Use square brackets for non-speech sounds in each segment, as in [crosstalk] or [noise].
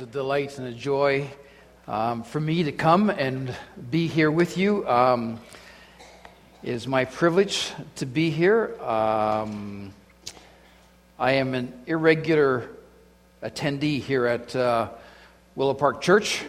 A delight and a joy um, for me to come and be here with you. Um, it is my privilege to be here. Um, I am an irregular attendee here at uh, Willow Park Church.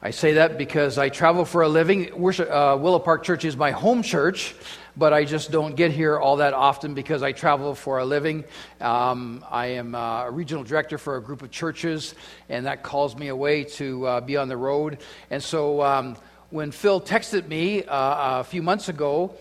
I say that because I travel for a living. Worship, uh, Willow Park Church is my home church, but I just don't get here all that often because I travel for a living. Um, I am a regional director for a group of churches, and that calls me away to uh, be on the road. And so um, when Phil texted me uh, a few months ago,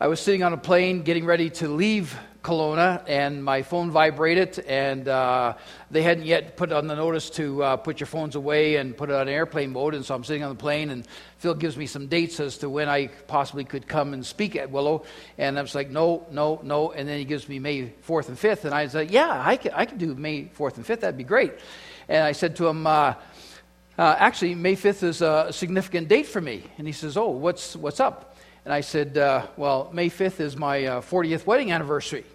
I was sitting on a plane getting ready to leave Kelowna, and my phone vibrated, and uh, they hadn't yet put on the notice to uh, put your phones away and put it on airplane mode. And so I'm sitting on the plane, and Phil gives me some dates as to when I possibly could come and speak at Willow. And I was like, no, no, no. And then he gives me May 4th and 5th, and I was like, yeah, I can, I can do May 4th and 5th. That'd be great. And I said to him, uh, uh, actually, May 5th is a significant date for me. And he says, oh, what's, what's up? And I said, uh, well, May 5th is my 40th uh, wedding anniversary.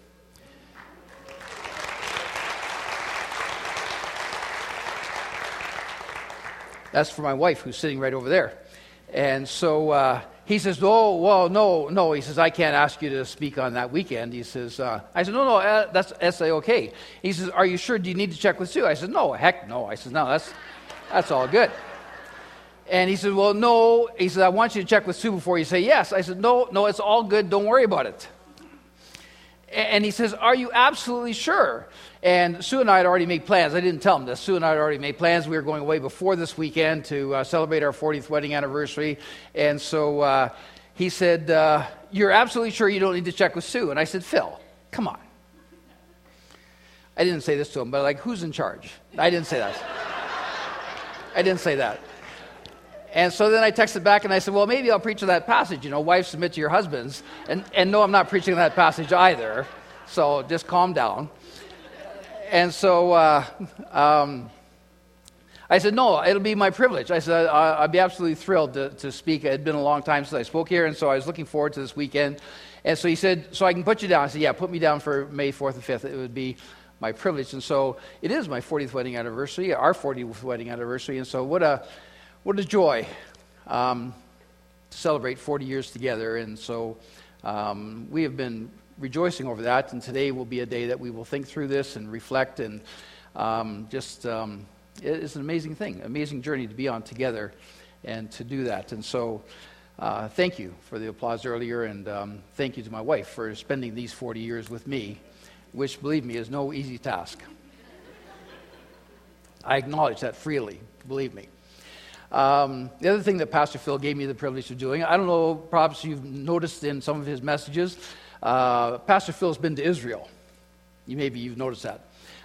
That's for my wife, who's sitting right over there. And so uh, he says, Oh, well, no, no. He says, I can't ask you to speak on that weekend. He says, uh, I said, No, no, uh, that's, that's okay. He says, Are you sure? Do you need to check with Sue? I said, No, heck no. I said, No, that's, that's all good. And he said, Well, no. He said, I want you to check with Sue before you say yes. I said, No, no, it's all good. Don't worry about it. And he says, Are you absolutely sure? And Sue and I had already made plans. I didn't tell him this. Sue and I had already made plans. We were going away before this weekend to uh, celebrate our 40th wedding anniversary. And so uh, he said, uh, You're absolutely sure you don't need to check with Sue? And I said, Phil, come on. I didn't say this to him, but like, who's in charge? I didn't say that. I didn't say that. And so then I texted back and I said, Well, maybe I'll preach that passage, you know, wives submit to your husbands. And, and no, I'm not preaching that passage either. So just calm down and so uh, um, I said, no, it'll be my privilege. I said, I'd be absolutely thrilled to, to speak. It had been a long time since I spoke here, and so I was looking forward to this weekend. And so he said, so I can put you down. I said, yeah, put me down for May 4th and 5th. It would be my privilege. And so it is my 40th wedding anniversary, our 40th wedding anniversary. And so what a, what a joy um, to celebrate 40 years together. And so um, we have been rejoicing over that. And today will be a day that we will think through this and reflect and um, just, um, it's an amazing thing, amazing journey to be on together and to do that. And so, uh, thank you for the applause earlier, and um, thank you to my wife for spending these 40 years with me, which, believe me, is no easy task. I acknowledge that freely, believe me. Um, the other thing that Pastor Phil gave me the privilege of doing, I don't know, perhaps you've noticed in some of his messages, uh, Pastor Phil's been to Israel. You, maybe you've noticed that.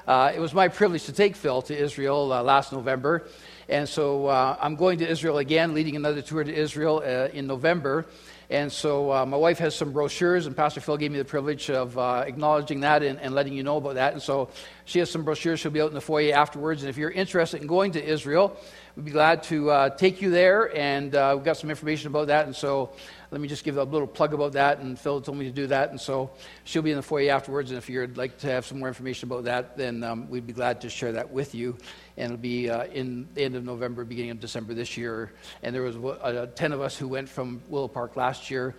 Uh, it was my privilege to take Phil to Israel uh, last November. And so uh, I'm going to Israel again, leading another tour to Israel uh, in November. And so uh, my wife has some brochures, and Pastor Phil gave me the privilege of uh, acknowledging that and, and, letting you know about that. And so she has some brochures. She'll be out in the foyer afterwards. And if you're interested in going to Israel, we'd be glad to uh, take you there. And uh, we've got some information about that. And so let me just give a little plug about that. And Phil told me to do that. And so she'll be in the foyer afterwards. And if you'd like to have some more information about that, then um, we'd be glad to share that with you. And it'll be uh, in the end of November, beginning of December this year. And there was 10 of us who went from Willow Park last year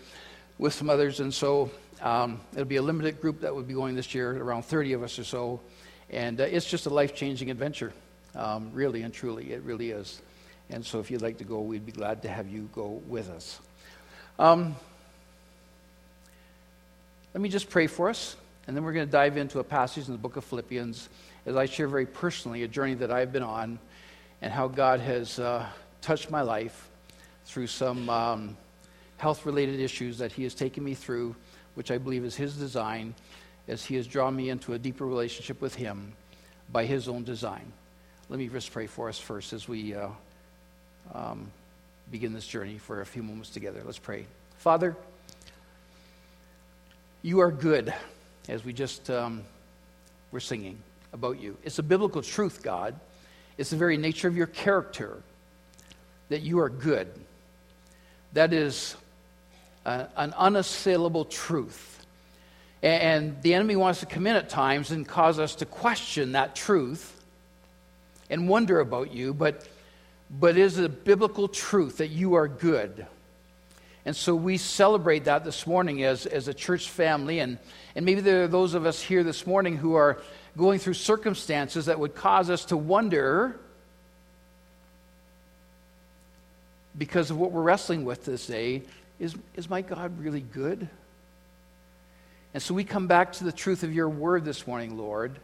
with some others. And so um, it'll be a limited group that would be going this year, around 30 of us or so. And uh, it's just a life changing adventure, um, really and truly. It really is. And so if you'd like to go, we'd be glad to have you go with us. Um, let me just pray for us, and then we're going to dive into a passage in the book of Philippians as I share very personally a journey that I've been on and how God has uh, touched my life through some um, health related issues that He has taken me through, which I believe is His design as He has drawn me into a deeper relationship with Him by His own design. Let me just pray for us first as we uh, um, begin this journey for a few moments together. Let's pray. Father, you are good, as we just um, were singing about you. It's a biblical truth, God. It's the very nature of your character that you are good. That is a, an unassailable truth. And the enemy wants to come in at times and cause us to question that truth and wonder about you, but, but is a biblical truth that you are good. And so we celebrate that this morning as, as a church family. And, and maybe there are those of us here this morning who are going through circumstances that would cause us to wonder because of what we're wrestling with this day is, is my God really good? And so we come back to the truth of your word this morning, Lord,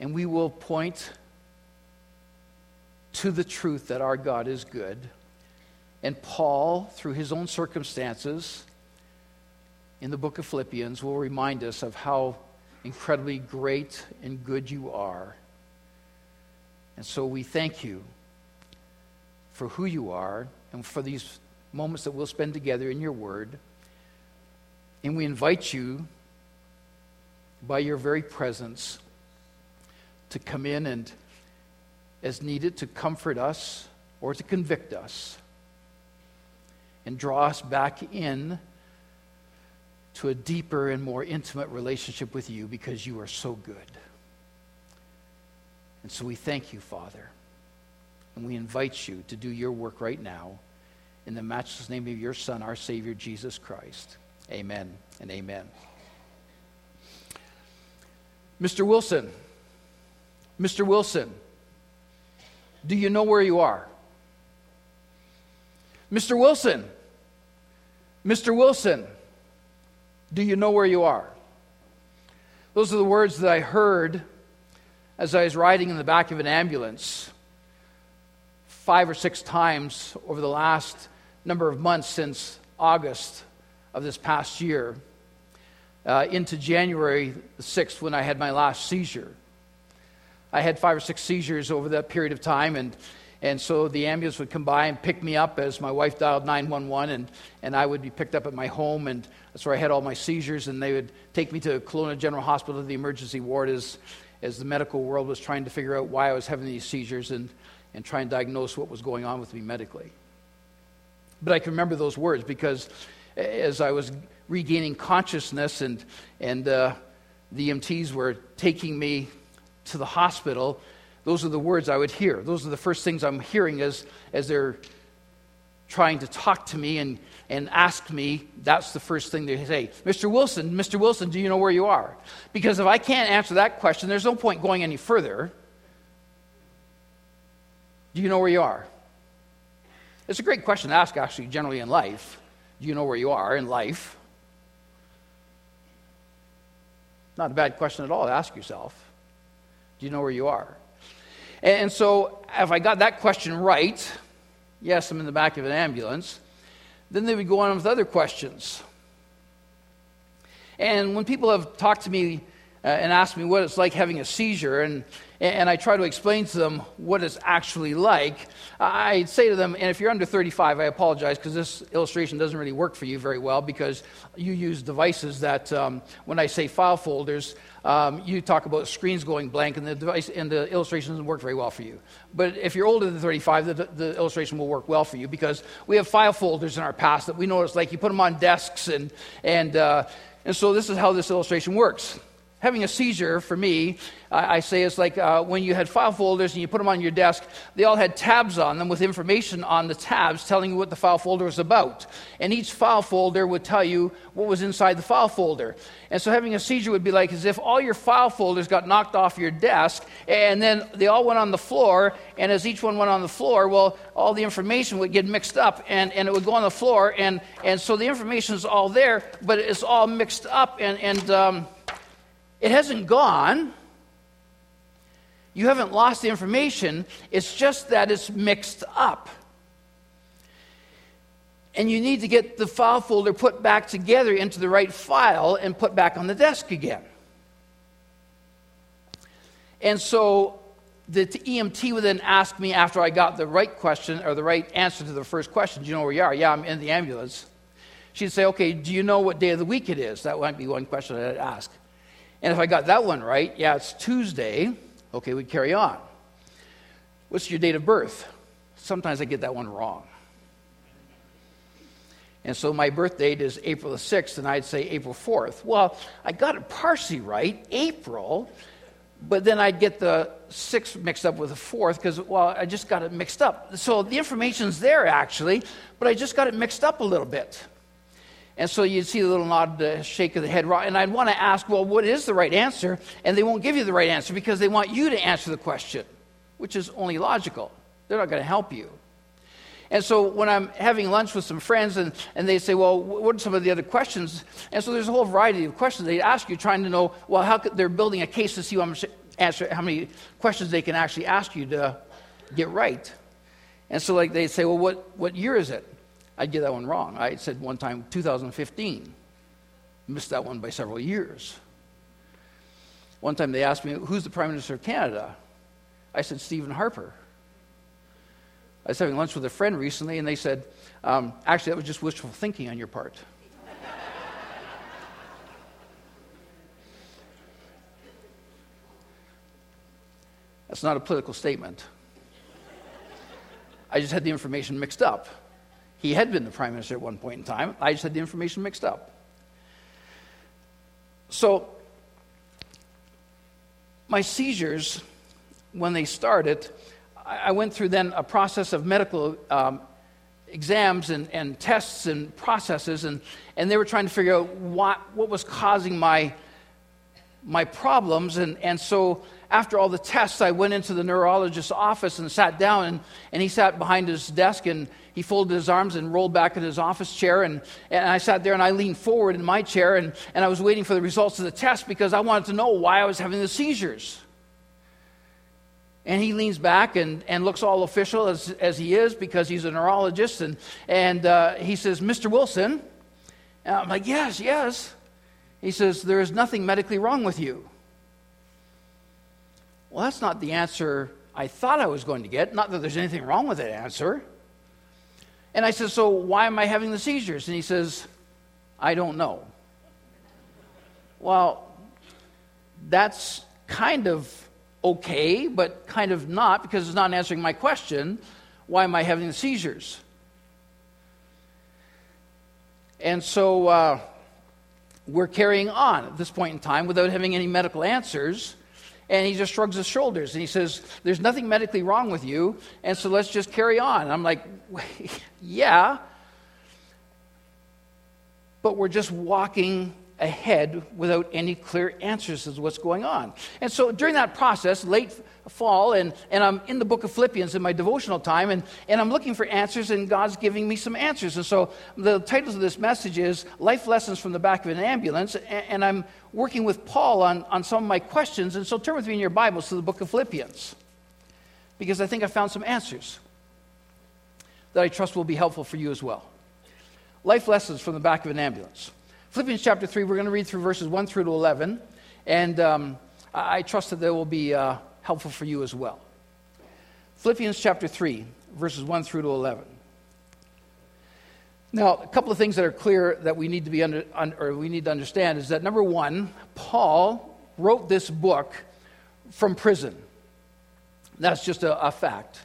and we will point to the truth that our God is good. And Paul, through his own circumstances in the book of Philippians, will remind us of how incredibly great and good you are. And so we thank you for who you are and for these moments that we'll spend together in your word. And we invite you, by your very presence, to come in and, as needed, to comfort us or to convict us and draw us back in to a deeper and more intimate relationship with you because you are so good. And so we thank you, Father. And we invite you to do your work right now in the matchless name of your Son, our Savior, Jesus Christ. Amen and amen. Mr. Wilson, Mr. Wilson, do you know where you are? Mr. Wilson, Mr. Wilson, do you know where you are? Those are the words that I heard as I was riding in the back of an ambulance five or six times over the last number of months since August of this past year uh, into January 6th when I had my last seizure. I had five or six seizures over that period of time, and, and so the ambulance would come by and pick me up as my wife dialed 911, and, and I would be picked up at my home, and that's where I had all my seizures, and they would take me to Kelowna General Hospital, the emergency ward, as, as the medical world was trying to figure out why I was having these seizures and, and try and diagnose what was going on with me medically. But I can remember those words because as I was regaining consciousness and, and uh, the EMTs were taking me to the hospital, those are the words I would hear. Those are the first things I'm hearing as, as they're trying to talk to me and, and ask me. That's the first thing they say Mr. Wilson, Mr. Wilson, do you know where you are? Because if I can't answer that question, there's no point going any further. Do you know where you are? It's a great question to ask, actually, generally in life. Do you know where you are in life? Not a bad question at all to ask yourself. Do you know where you are? And so, if I got that question right, yes, I'm in the back of an ambulance, then they would go on with other questions. And when people have talked to me uh, and asked me what it's like having a seizure, and, and I try to explain to them what it's actually like, I say to them, and if you're under 35, I apologize because this illustration doesn't really work for you very well because you use devices that, um, when I say file folders, um, you talk about screens going blank, and the device and the illustration doesn't work very well for you. But if you're older than 35, the, the illustration will work well for you because we have file folders in our past that we know it's like you put them on desks, and and uh, and so this is how this illustration works. Having a seizure, for me, I, I say it's like uh, when you had file folders and you put them on your desk, they all had tabs on them with information on the tabs telling you what the file folder was about. And each file folder would tell you what was inside the file folder. And so having a seizure would be like as if all your file folders got knocked off your desk and then they all went on the floor. And as each one went on the floor, well, all the information would get mixed up and, and it would go on the floor. And, and so the information is all there, but it's all mixed up. And, and um, it hasn't gone. You haven't lost the information. It's just that it's mixed up. And you need to get the file folder put back together into the right file and put back on the desk again. And so the EMT would then ask me after I got the right question or the right answer to the first question, Do you know where you are? Yeah, I'm in the ambulance. She'd say, Okay, do you know what day of the week it is? That might be one question I'd ask. And if I got that one right, yeah, it's Tuesday. Okay, we carry on. What's your date of birth? Sometimes I get that one wrong. And so my birth date is April the 6th, and I'd say April 4th. Well, I got it partially right, April, but then I'd get the sixth mixed up with the fourth because, well, I just got it mixed up. So the information's there actually, but I just got it mixed up a little bit. And so you'd see a little nod, uh, shake of the head. And I'd want to ask, well, what is the right answer? And they won't give you the right answer because they want you to answer the question, which is only logical. They're not going to help you. And so when I'm having lunch with some friends and, and they say, well, what are some of the other questions? And so there's a whole variety of questions they ask you, trying to know, well, how could, they're building a case to see how, much answer, how many questions they can actually ask you to get right. And so like they say, well, what, what year is it? I'd get that one wrong. I said one time 2015. Missed that one by several years. One time they asked me, who's the Prime Minister of Canada? I said, Stephen Harper. I was having lunch with a friend recently, and they said, um, actually, that was just wishful thinking on your part. That's not a political statement. I just had the information mixed up. He had been the prime minister at one point in time. I just had the information mixed up. So, my seizures, when they started, I went through then a process of medical um, exams and, and, tests and processes, and, and they were trying to figure out what, what was causing my, my problems. And, and so after all the tests, I went into the neurologist's office and sat down, and, and he sat behind his desk and he folded his arms and rolled back in his office chair. And, and I sat there and I leaned forward in my chair, and, and I was waiting for the results of the test because I wanted to know why I was having the seizures. And he leans back and, and looks all official as, as he is because he's a neurologist. And, and uh, he says, Mr. Wilson. And I'm like, yes, yes. He says, there is nothing medically wrong with you. Well, that's not the answer I thought I was going to get. Not that there's anything wrong with that answer. And I said, So why am I having the seizures? And he says, I don't know. Well, that's kind of okay, but kind of not because it's not answering my question. Why am I having the seizures? And so uh, we're carrying on at this point in time without having any medical answers. And he just shrugs his shoulders and he says, There's nothing medically wrong with you, and so let's just carry on. And I'm like, [laughs] Yeah, but we're just walking ahead without any clear answers as to what's going on. And so during that process, late fall, and, and I'm in the book of Philippians in my devotional time, and, and I'm looking for answers, and God's giving me some answers. And so the title of this message is Life Lessons from the Back of an Ambulance, and, and I'm working with Paul on, on some of my questions. And so turn with me in your Bibles to the book of Philippians, because I think I found some answers that I trust will be helpful for you as well. Life lessons from the back of an ambulance. Philippians chapter 3, we're going to read through verses 1 through to 11, and um, I trust that they will be uh, helpful for you as well. Philippians chapter 3, verses 1 through to 11. Now, a couple of things that are clear that we need to be under, or we need to understand is that number one, Paul wrote this book from prison. That's just a, a fact.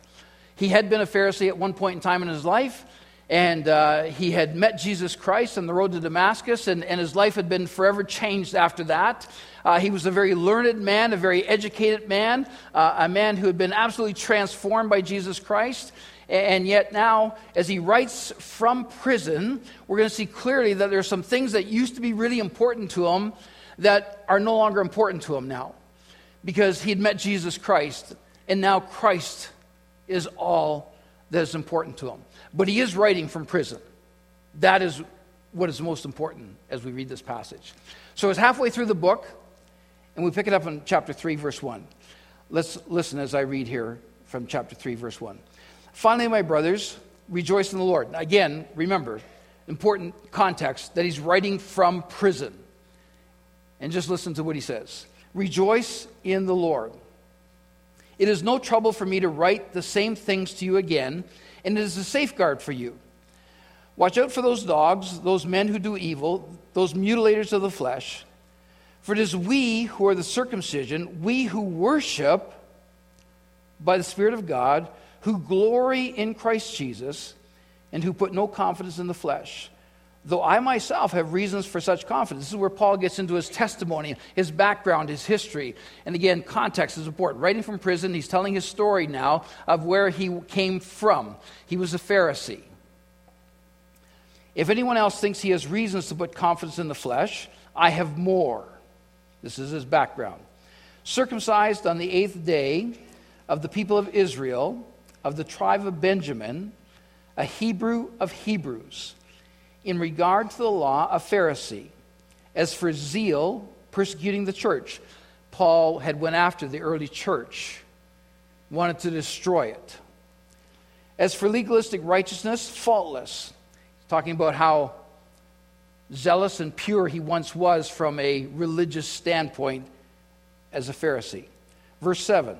He had been a Pharisee at one point in time in his life and uh, he had met Jesus Christ on the road to Damascus, and, and his life had been forever changed after that. Uh, he was a very learned man, a very educated man, uh, a man who had been absolutely transformed by Jesus Christ. And yet, now, as he writes from prison, we're going to see clearly that there are some things that used to be really important to him that are no longer important to him now because he had met Jesus Christ, and now Christ is all that is important to him. But he is writing from prison. That is what is most important as we read this passage. So it's halfway through the book, and we pick it up in chapter 3, verse 1. Let's listen as I read here from chapter 3, verse 1. Finally, my brothers, rejoice in the Lord. Again, remember, important context that he's writing from prison. And just listen to what he says Rejoice in the Lord. It is no trouble for me to write the same things to you again and it is a safeguard for you. Watch out for those dogs, those men who do evil, those mutilators of the flesh. For it is we who are the circumcision, we who worship by the Spirit of God, who glory in Christ Jesus, and who put no confidence in the flesh, though I myself have reasons for such confidence. This is where Paul gets into his testimony, his background, his history. And again, context is important. Writing from prison, he's telling his story now of where he came from. He was a Pharisee. If anyone else thinks he has reasons to put confidence in the flesh, I have more. This is his background. Circumcised on the eighth day of the people of Israel, of the tribe of Benjamin, a Hebrew of Hebrews in regard to the law, a Pharisee. As for zeal, persecuting the church, Paul had went after the early church, wanted to destroy it. As for legalistic righteousness, faultless. He's Talking about how zealous and pure he once was from a religious standpoint as a Pharisee. Verse 7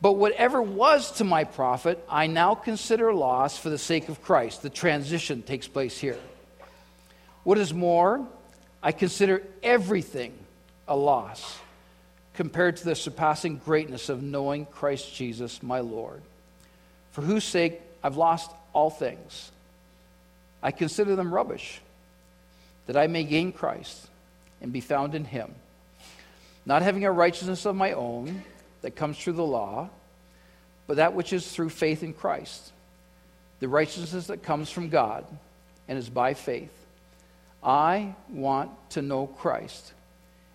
But whatever was to my profit, I now consider loss for the sake of Christ. The transition takes place here. What is more, I consider everything a loss compared to the surpassing greatness of knowing Christ Jesus, my Lord, for whose sake I've lost all things. I consider them rubbish, that I may gain Christ and be found in him, not having a righteousness of my own that comes through the law, but that which is through faith in Christ, the righteousness that comes from God and is by faith I want to know Christ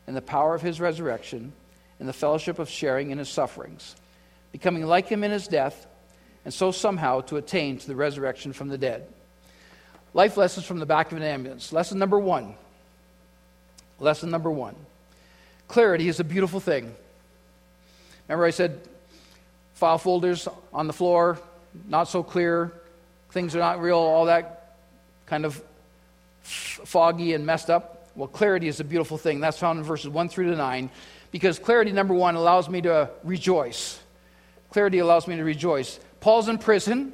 and the power of his resurrection and the fellowship of sharing in his sufferings, becoming like him in his death, and so somehow to attain to the resurrection from the dead. Life lessons from the back of an ambulance. Lesson number one. Lesson number one. Clarity is a beautiful thing. Remember, I said file folders on the floor, not so clear, things are not real, all that kind of foggy and messed up? Well, clarity is a beautiful thing. That's found in verses 1 through to 9. Because clarity, number one, allows me to rejoice. Clarity allows me to rejoice. Paul's in prison.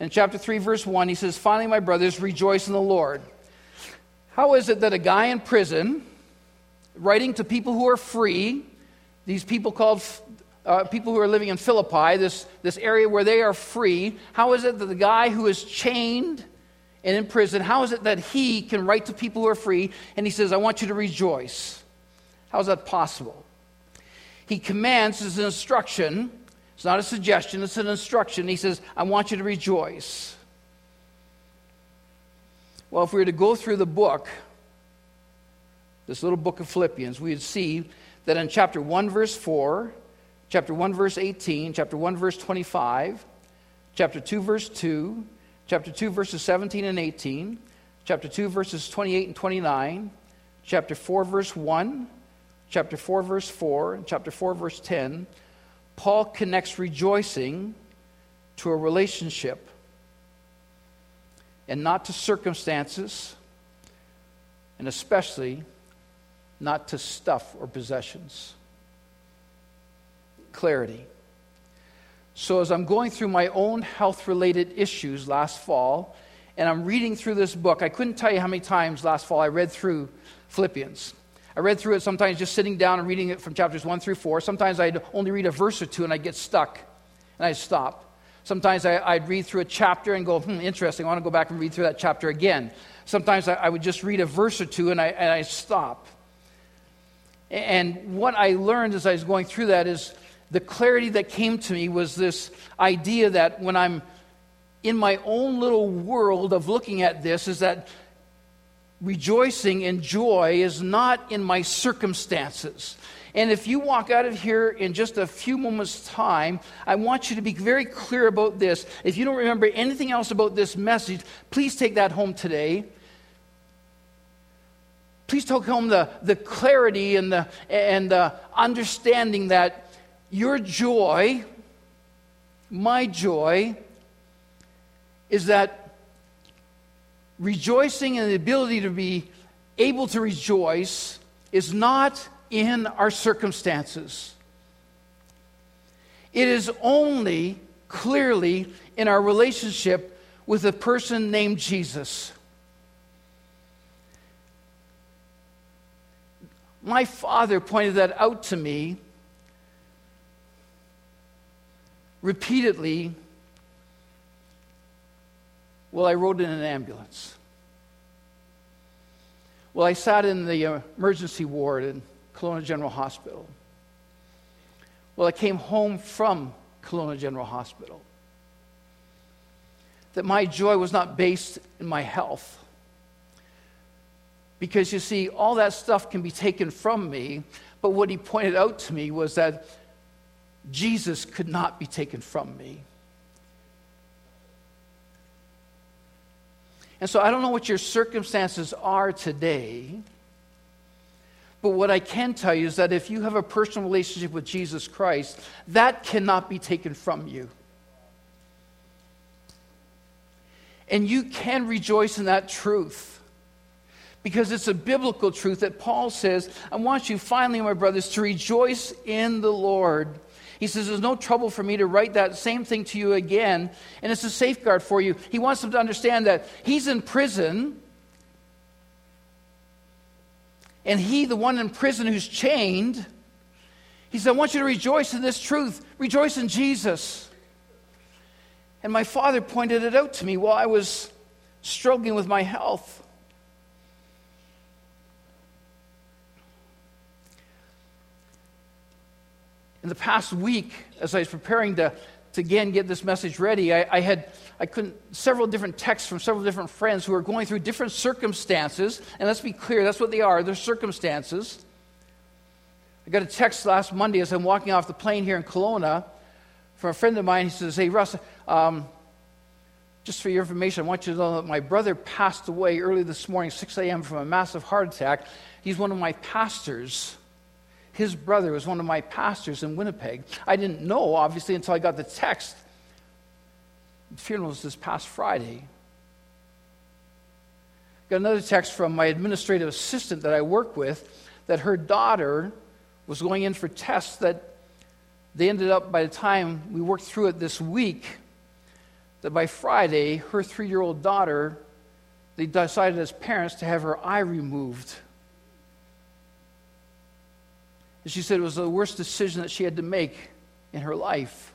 In chapter 3, verse 1, he says, Finally, my brothers, rejoice in the Lord. How is it that a guy in prison, writing to people who are free, these people called uh, people who are living in Philippi, this, this area where they are free, how is it that the guy who is chained and in prison, how is it that he can write to people who are free and he says, I want you to rejoice? How is that possible? He commands as an instruction. It's not a suggestion, it's an instruction. He says, I want you to rejoice. Well, if we were to go through the book, this little book of Philippians, we would see that in chapter 1, verse 4, chapter 1, verse 18, chapter 1, verse 25, chapter 2, verse 2, chapter 2, verses 17 and 18, chapter 2, verses 28 and 29, chapter 4, verse 1, chapter 4, verse 4, and chapter 4, verse 10, Paul connects rejoicing to a relationship and not to circumstances, and especially not to stuff or possessions. Clarity. So, as I'm going through my own health related issues last fall, and I'm reading through this book, I couldn't tell you how many times last fall I read through Philippians. I read through it sometimes just sitting down and reading it from chapters 1 through 4. Sometimes I'd only read a verse or two and I'd get stuck and I'd stop. Sometimes I, would read through a chapter and go, hmm, interesting, I want to go back and read through that chapter again. Sometimes I, would just read a verse or two and I, and I stop. And what I learned as I was going through that is the clarity that came to me was this idea that when I'm in my own little world of looking at this, is that rejoicing and joy is not in my circumstances. And if you walk out of here in just a few moments' time, I want you to be very clear about this. If you don't remember anything else about this message, please take that home today. Please take home the, the clarity and the, and the understanding that your joy, my joy, is that rejoicing and the ability to be able to rejoice is not in our circumstances. It is only clearly in our relationship with a person named Jesus. My father pointed that out to me repeatedly, well, I rode in an ambulance. Well, I sat in the emergency ward in Kelowna General Hospital. Well, I came home from Kelowna General Hospital. That my joy was not based in my health. Because you see, all that stuff can be taken from me, but what he pointed out to me was that Jesus could not be taken from me. And so I don't know what your circumstances are today, but what I can tell you is that if you have a personal relationship with Jesus Christ, that cannot be taken from you. And you can rejoice in that truth because it's a biblical truth that Paul says, I want you finally, my brothers, to rejoice in the Lord. He says, There's no trouble for me to write that same thing to you again, and it's a safeguard for you. He wants them to understand that he's in prison, and he, the one in prison who's chained, he said, I want you to rejoice in this truth. Rejoice in Jesus. And my father pointed it out to me while I was struggling with my health. In the past week, as I was preparing to, to again get this message ready, I, I had I couldn't several different texts from several different friends who are going through different circumstances. And let's be clear, that's what they are. They're circumstances. I got a text last Monday as I'm walking off the plane here in Kelowna from a friend of mine. He says, Hey, Russ, um, just for your information, I want you to know that my brother passed away early this morning, 6 a.m., from a massive heart attack. He's one of my pastors his brother was one of my pastors in Winnipeg. I didn't know, obviously, until I got the text. The funeral was this past Friday. Got another text from my administrative assistant that I work with that her daughter was going in for tests that they ended up, by the time we worked through it this week, that by Friday, her three year old daughter, they decided as parents to have her eye removed. She said it was the worst decision that she had to make in her life.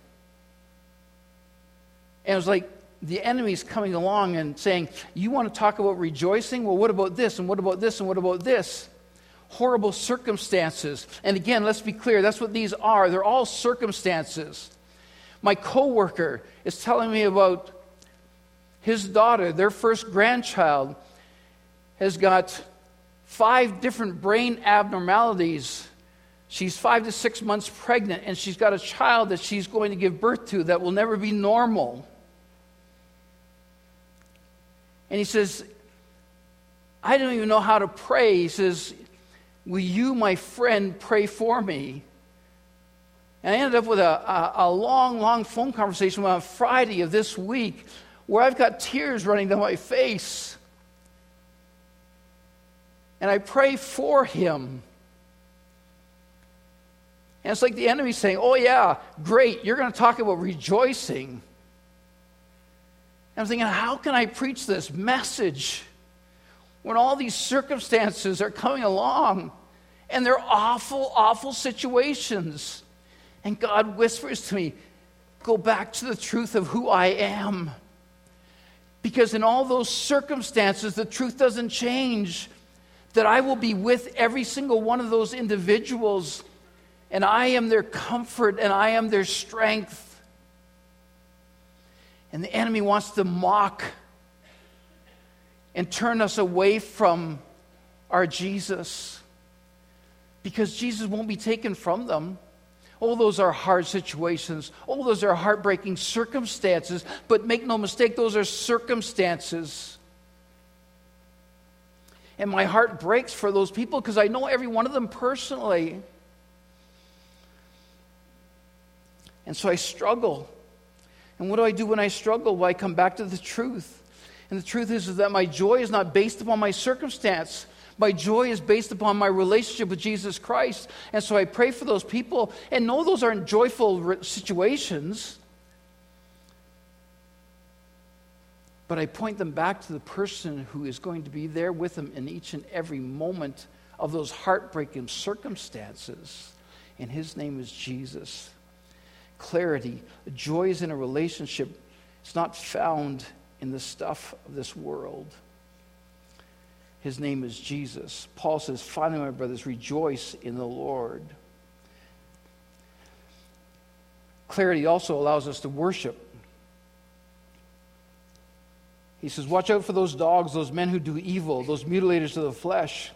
And it was like the enemy's coming along and saying, You want to talk about rejoicing? Well, what about this? And what about this? And what about this? Horrible circumstances. And again, let's be clear that's what these are. They're all circumstances. My coworker is telling me about his daughter, their first grandchild, has got five different brain abnormalities She's five to six months pregnant, and she's got a child that she's going to give birth to that will never be normal. And he says, I don't even know how to pray. He says, Will you, my friend, pray for me? And I ended up with a, a, a long, long phone conversation on Friday of this week where I've got tears running down my face. And I pray for him. And it's like the enemy saying, Oh, yeah, great, you're going to talk about rejoicing. I'm thinking, how can I preach this message when all these circumstances are coming along and they're awful, awful situations? And God whispers to me, Go back to the truth of who I am. Because in all those circumstances, the truth doesn't change. That I will be with every single one of those individuals and I am their comfort and I am their strength. And the enemy wants to mock and turn us away from our Jesus because Jesus won't be taken from them. Oh, those are hard situations. Oh, those are heartbreaking circumstances. But make no mistake, those are circumstances. And my heart breaks for those people because I know every one of them personally. And so I struggle. And what do I do when I struggle? Well, I come back to the truth. And the truth is, is that my joy is not based upon my circumstance. My joy is based upon my relationship with Jesus Christ. And so I pray for those people and know those aren't joyful situations. But I point them back to the person who is going to be there with them in each and every moment of those heartbreaking circumstances. And his name is Jesus clarity. Joy is in a relationship, it's not found in the stuff of this world. His name is Jesus. Paul says, Finally, my brothers, rejoice in the Lord. Clarity also allows us to worship. He says, Watch out for those dogs, those men who do evil, those mutilators of the flesh.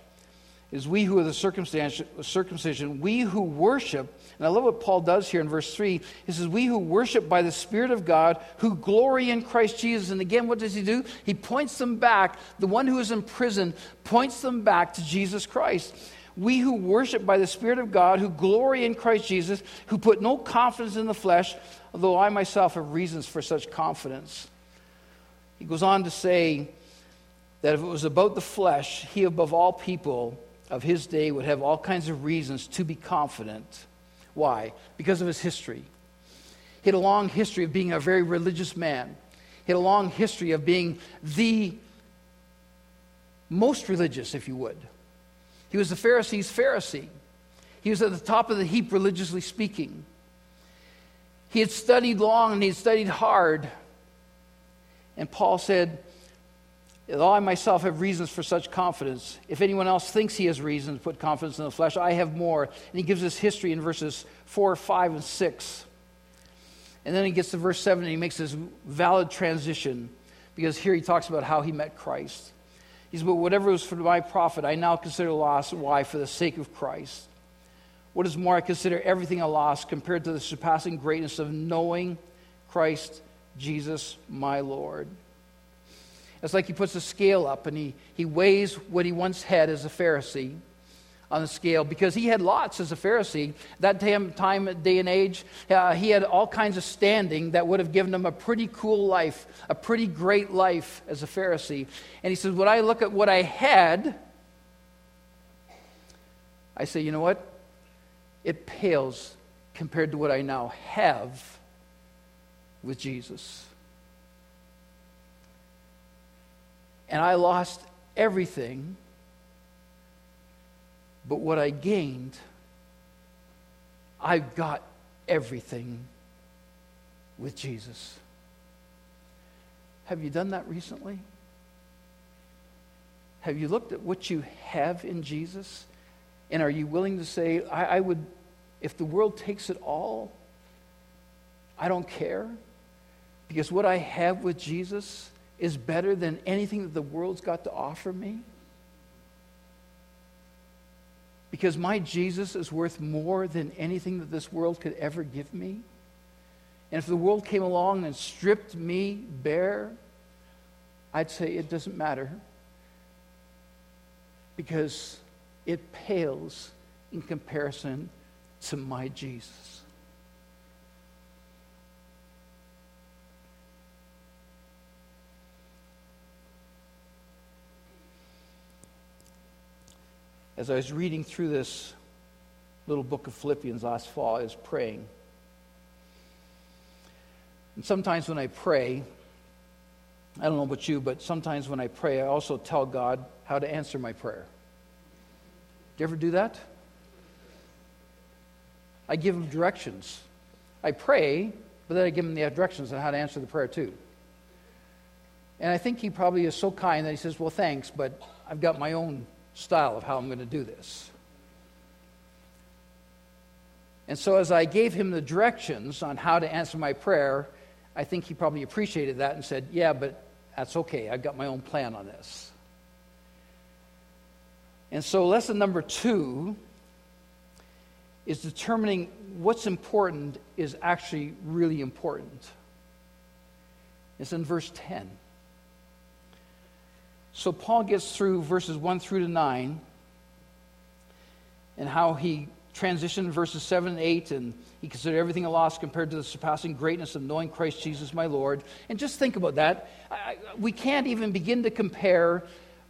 Is we who are the circumcision, we who worship, and I love what Paul does here in verse 3. He says, We who worship by the Spirit of God, who glory in Christ Jesus. And again, what does he do? He points them back. The one who is in prison points them back to Jesus Christ. We who worship by the Spirit of God, who glory in Christ Jesus, who put no confidence in the flesh, although I myself have reasons for such confidence. He goes on to say that if it was about the flesh, he above all people of his day would have all kinds of reasons to be confident. Why? Because of his history. He had a long history of being a very religious man. He had a long history of being the most religious, if you would. He was the Pharisees' Pharisee. He was at the top of the heap, religiously speaking. He had studied long and he had studied hard. And Paul said, Though I myself have reasons for such confidence, if anyone else thinks he has reason to put confidence in the flesh, I have more. And he gives us history in verses 4, 5, and 6. And then he gets to verse 7 and he makes this valid transition because here he talks about how he met Christ. He says, But whatever was for my profit, I now consider loss. Why? For the sake of Christ. What is more, I consider everything a loss compared to the surpassing greatness of knowing Christ Jesus, my Lord. It's like he puts a scale up and he, he weighs what he once had as a Pharisee on the scale because he had lots as a Pharisee. That time, time day and age, uh, he had all kinds of standing that would have given him a pretty cool life, a pretty great life as a Pharisee. And he says, When I look at what I had, I say, you know what? It pales compared to what I now have with Jesus. And I lost everything. But what I gained, I've got everything with Jesus. Have you done that recently? Have you looked at what you have in Jesus? And are you willing to say, I, I would, if the world takes it all, I don't care? Because what I have with Jesus is better than anything that the world's got to offer me? Because my Jesus is worth more than anything that this world could ever give me? And if the world came along and stripped me bare, I'd say it doesn't matter because it pales in comparison to my Jesus. As I was reading through this little book of Philippians last fall, I was praying. And sometimes when I pray, I don't know about you, but sometimes when I pray, I also tell God how to answer my prayer. Do you ever do that? I give him directions. I pray, but then I give him the directions on how to answer the prayer too. And I think he probably is so kind that he says, Well, thanks, but I've got my own style of how I'm going to do this. And so, as I gave him the directions on how to answer my prayer, I think he probably appreciated that and said, Yeah, but that's okay. I've got my own plan on this. And so, lesson number two is determining what's important is actually really important. It's in verse 10. So Paul gets through verses 1 through to 9 and how he transitioned verses 7 and 8 and he considered everything a loss compared to the surpassing greatness of knowing Christ Jesus my Lord. And just think about that. I, we can't even begin to compare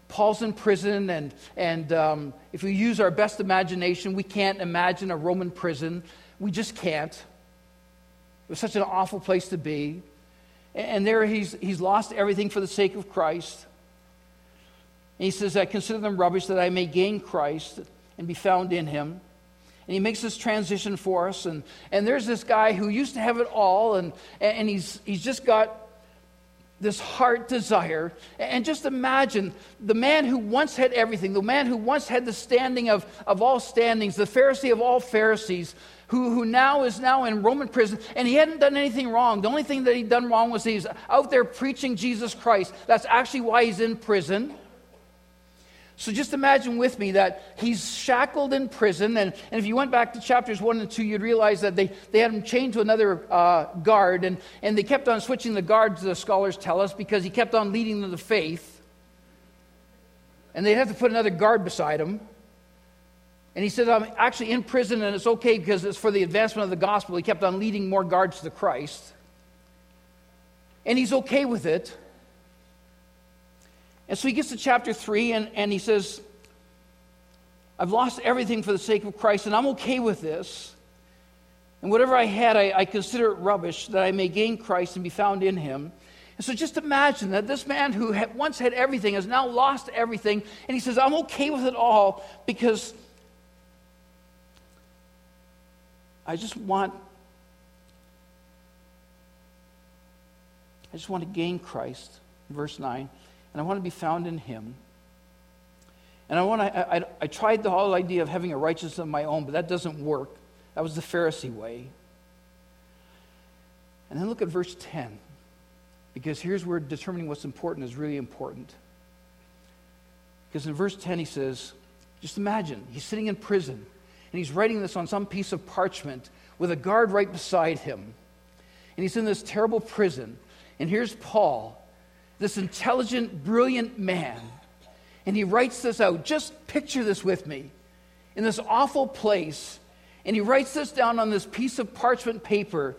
Paul's in prison, and, and um, if we use our best imagination, we can't imagine a Roman prison. We just can't. It was such an awful place to be. And there he's, he's lost everything for the sake of Christ. And he says, I consider them rubbish that I may gain Christ and be found in him. And he makes this transition for us. And, and there's this guy who used to have it all, and, and he's, he's just got this heart desire. And just imagine the man who once had everything, the man who once had the standing of, of all standings, the Pharisee of all Pharisees, who, who now is now in Roman prison, and he hadn't done anything wrong. The only thing that he'd done wrong was he's out there preaching Jesus Christ. That's actually why he's in prison. So just imagine with me that he's shackled in prison. And, and if you went back to chapters 1 and 2, you'd realize that they, they had him chained to another uh, guard. And, and they kept on switching the guards, the scholars tell us, because he kept on leading them to faith. And they'd have to put another guard beside him. And he said, I'm actually in prison and it's okay because it's for the advancement of the gospel. He kept on leading more guards to Christ. And he's okay with it. And so he gets to chapter 3 and, and he says, I've lost everything for the sake of Christ, and I'm okay with this. And whatever I had, I, I, consider it rubbish that I may gain Christ and be found in him. And so just imagine that this man who had once had everything has now lost everything, and he says, I'm okay with it all because I just want I just want to gain Christ. Verse 9 and I want to be found in Him. And I, want to, I, I, I tried the whole idea of having a righteousness of my own, but that doesn't work. That was the Pharisee way. And then look at verse 10, because here's where determining what's important is really important. Because in verse 10, he says, just imagine, he's sitting in prison, and he's writing this on some piece of parchment with a guard right beside him. And he's in this terrible prison. And here's Paul this intelligent, brilliant man. And he writes this out. Just picture this with me. In this awful place. And he writes this down on this piece of parchment paper.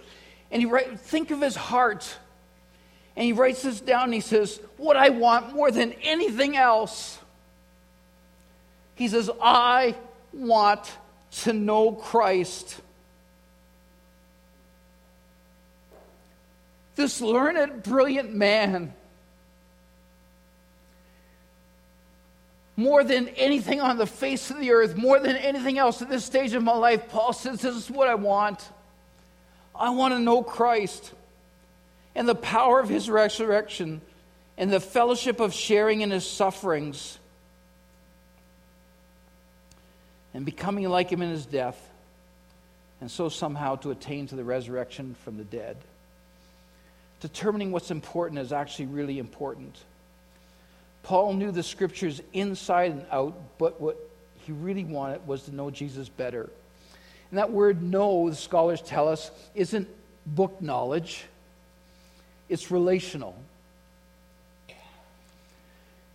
And he write, think of his heart. And he writes this down and he says, What I want more than anything else. He says, I want to know Christ. This learned, brilliant man more than anything on the face of the earth, more than anything else at this stage of my life, Paul says, This is what I want. I want to know Christ and the power of his resurrection and the fellowship of sharing in his sufferings and becoming like him in his death, and so somehow to attain to the resurrection from the dead. Determining what's important is actually really important. Paul knew the scriptures inside and out, but what he really wanted was to know Jesus better. And that word know, the scholars tell us, isn't book knowledge, it's relational.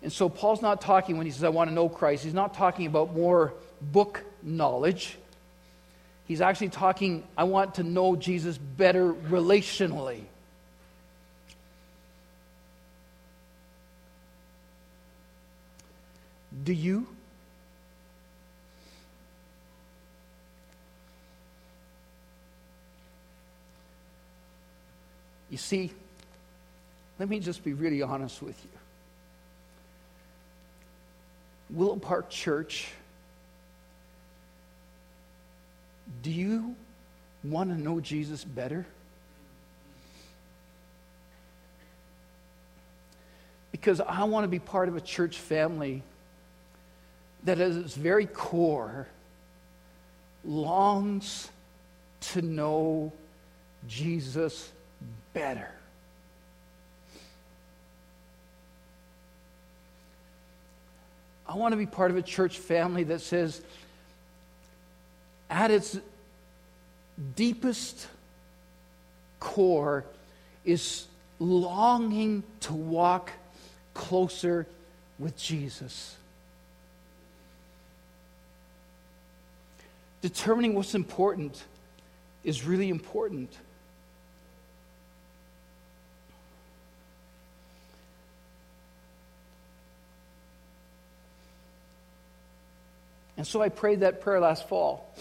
And so Paul's not talking when he says, I want to know Christ, he's not talking about more book knowledge. He's actually talking, I want to know Jesus better relationally. Do you? You see, let me just be really honest with you. Willow Park Church, do you want to know Jesus better? Because I want to be part of a church family that at its very core longs to know Jesus better. I want to be part of a church family that says, at its deepest core, is longing to walk closer with Jesus. Determining what's important is really important. And so I prayed that prayer last fall.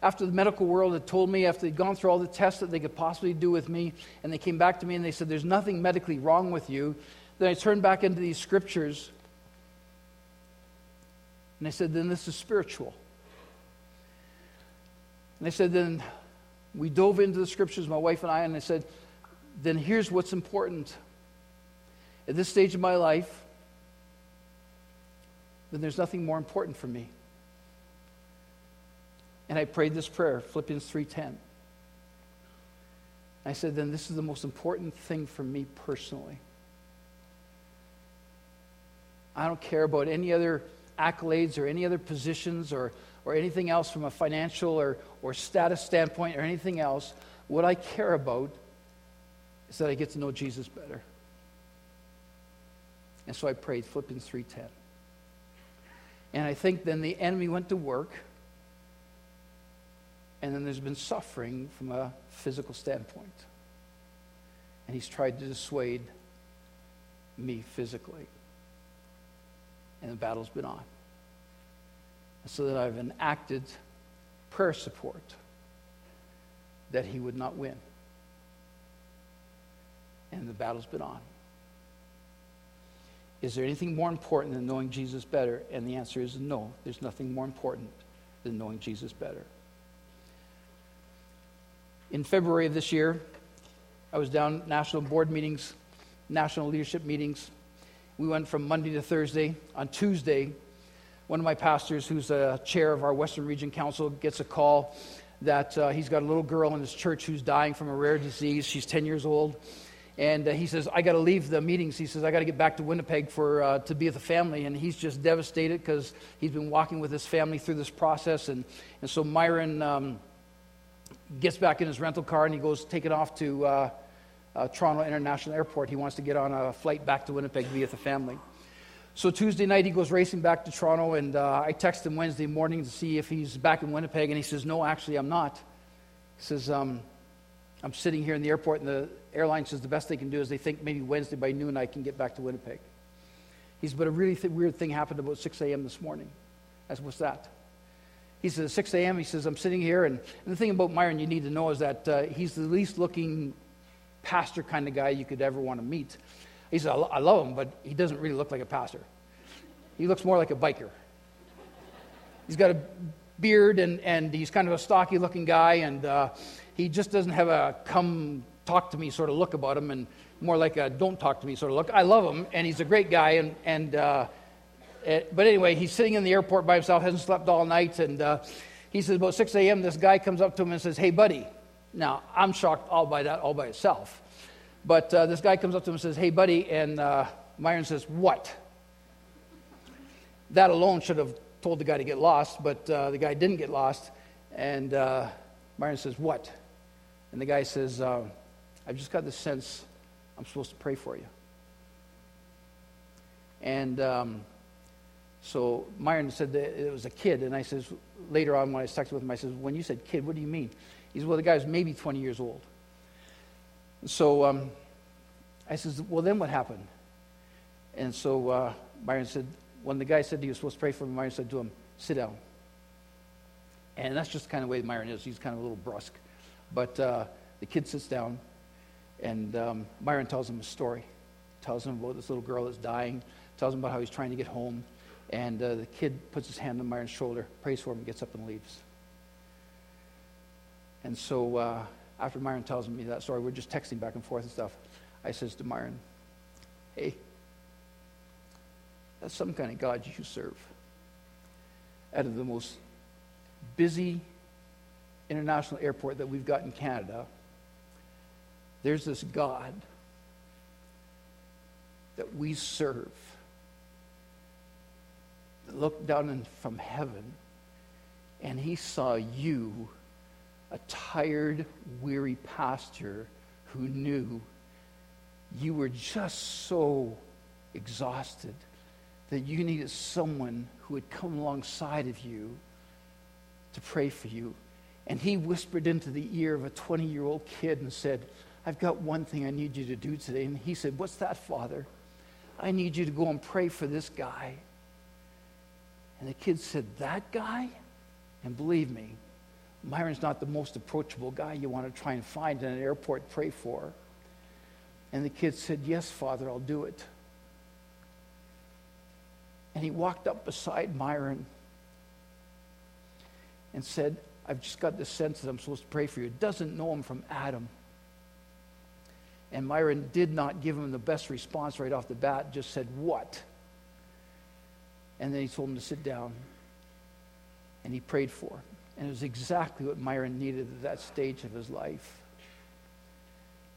After the medical world had told me, after they'd gone through all the tests that they could possibly do with me, and they came back to me and they said, There's nothing medically wrong with you. Then I turned back into these scriptures and I said, Then this is spiritual. And they said, then we dove into the scriptures, my wife and I, and they said, then here's what's important. at this stage of my life, then there's nothing more important for me. And I prayed this prayer, Philippians 3:10. I said, then this is the most important thing for me personally. I don't care about any other accolades or any other positions or, or anything else from a financial or, or status standpoint or anything else. What I care about is that I get to know Jesus better. And so I prayed Philippians 3:10. And I think then the enemy went to work. And then there's been suffering from a physical standpoint. And he's tried to dissuade me physically. And the battle's been on. So that I've enacted prayer support that he would not win. And the battle's been on. Is there anything more important than knowing Jesus better? And the answer is no, there's nothing more important than knowing Jesus better. In February of this year, I was down national board meetings, national leadership meetings. We went from Monday to Thursday. On Tuesday, one of my pastors, who's a chair of our Western Region Council, gets a call that uh, he's got a little girl in his church who's dying from a rare disease. She's 10 years old. And uh, he says, I got to leave the meetings. He says, I got to get back to Winnipeg for, uh, to be with the family. And he's just devastated because he's been walking with his family through this process. And, and so Myron um, gets back in his rental car and he goes, take it off to uh, uh, Toronto International Airport. He wants to get on a flight back to Winnipeg to be with the family. So Tuesday night, he goes racing back to Toronto. And uh, I text him Wednesday morning to see if he's back in Winnipeg. And he says, No, actually, I'm not. He says, um, I'm sitting here in the airport, and the airline says the best they can do is they think maybe Wednesday by noon I can get back to Winnipeg. He said, but a really th- weird thing happened about 6 a.m. this morning. I said, what's that? He says, 6 a.m., he says, I'm sitting here, and, and the thing about Myron you need to know is that uh, he's the least looking pastor kind of guy you could ever want to meet. He said, I, love him, but he doesn't really look like a pastor. He looks more like a biker. He's got a beard, and, and he's kind of a stocky looking guy, and uh, he just doesn't have a come talk to me sort of look about him and more like a don't talk to me sort of look. I love him and he's a great guy and, and uh, it, but anyway, he's sitting in the airport by himself, hasn't slept all night, and uh, he says about 6 a.m. this guy comes up to him and says, "Hey, buddy." Now I'm shocked all by that, all by itself. But uh, this guy comes up to him and says, "Hey, buddy," and uh, Myron says, "What?" That alone should have told the guy to get lost, but uh, the guy didn't get lost, and uh, Myron says, "What?" And the guy says, uh, I've just got this sense I'm supposed to pray for you. And um, so Myron said that it was a kid. And I says, later on when I was texting with him, I says, when you said kid, what do you mean? He said, well, the guy was maybe 20 years old. So um, I says, well, then what happened? And so uh, Myron said, when the guy said he was supposed to pray for him, Myron said to him, sit down. And that's just kind of way Myron is. He's kind of a little brusque. But uh, the kid sits down, and um, Myron tells him a story. Tells him about this little girl that's dying. Tells him about how he's trying to get home. And uh, the kid puts his hand on Myron's shoulder, prays for him, gets up and leaves. And so uh, after Myron tells me that story, we're just texting back and forth and stuff. I says to Myron, hey, that's some kind of God you serve. Out of the most busy international airport that we've got in Canada, there's this God that we serve looked down from heaven and he saw you, a tired, weary pastor who knew you were just so exhausted that you needed someone who would come alongside of you to pray for you and he whispered into the ear of a 20 year old kid and said, I've got one thing I need you to do today. And he said, What's that, Father? I need you to go and pray for this guy. And the kid said, That guy? And believe me, Myron's not the most approachable guy you want to try and find in an airport pray for. And the kid said, Yes, Father, I'll do it. And he walked up beside Myron and said, I've just got this sense that I'm supposed to pray for you. Doesn't know him from Adam. And Myron did not give him the best response right off the bat, just said, What? And then he told him to sit down. And he prayed for him. And it was exactly what Myron needed at that stage of his life.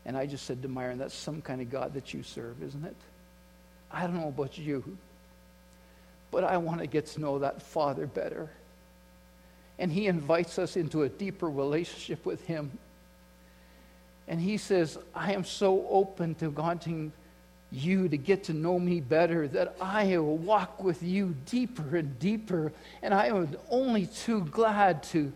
And I just said to Myron, That's some kind of God that you serve, isn't it? I don't know about you, but I want to get to know that Father better. And he invites us into a deeper relationship with him. And he says, I am so open to wanting you to get to know me better that I will walk with you deeper and deeper. And I am only too glad to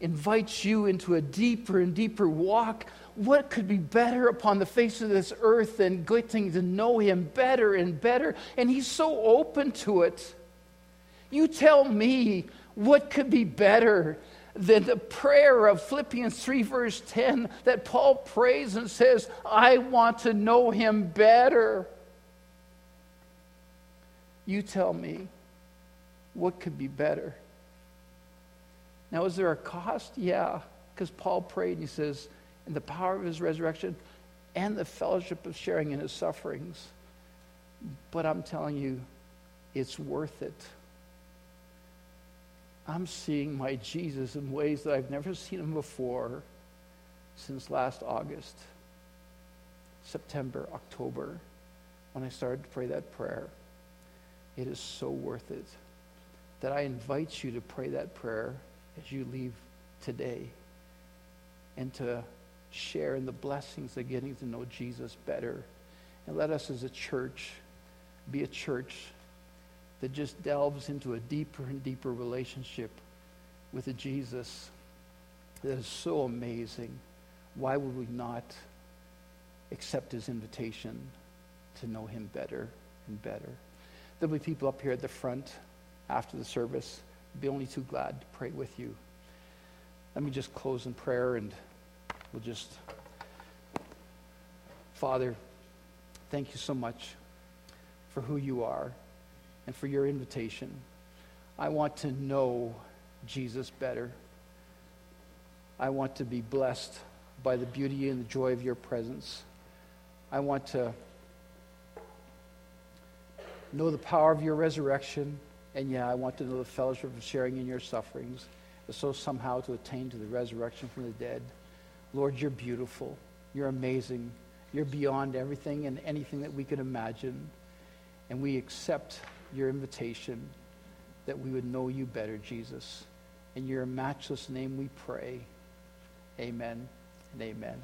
invite you into a deeper and deeper walk. What could be better upon the face of this earth than getting to know him better and better? And he's so open to it. You tell me what could be better than the prayer of Philippians 3, verse 10, that Paul prays and says, I want to know him better. You tell me, what could be better? Now, is there a cost? Yeah, because Paul prayed and he says, in the power of his resurrection and the fellowship of sharing in his sufferings. But I'm telling you, it's worth it. I'm seeing my Jesus in ways that I've never seen him before since last August, September, October, when I started to pray that prayer. It is so worth it that I invite you to pray that prayer as you leave today and to share in the blessings of getting to know Jesus better. And let us as a church be a church that just delves into a deeper and deeper relationship with a Jesus that is so amazing. Why would we not accept his invitation to know him better and better? There'll be people up here at the front after the service. I'll be only too glad to pray with you. Let me just close in prayer and we'll just. Father, thank you so much for who you are and for your invitation. I want to know Jesus better. I want to be blessed by the beauty and the joy of your presence. I want to know the power of your resurrection. And yeah, I want to know the fellowship of sharing in your sufferings, so somehow to attain to the resurrection from the dead. Lord, you're beautiful. You're amazing. You're beyond everything and anything that we could imagine. And we accept your invitation that we would know you better, Jesus. In your matchless name we pray. Amen and amen.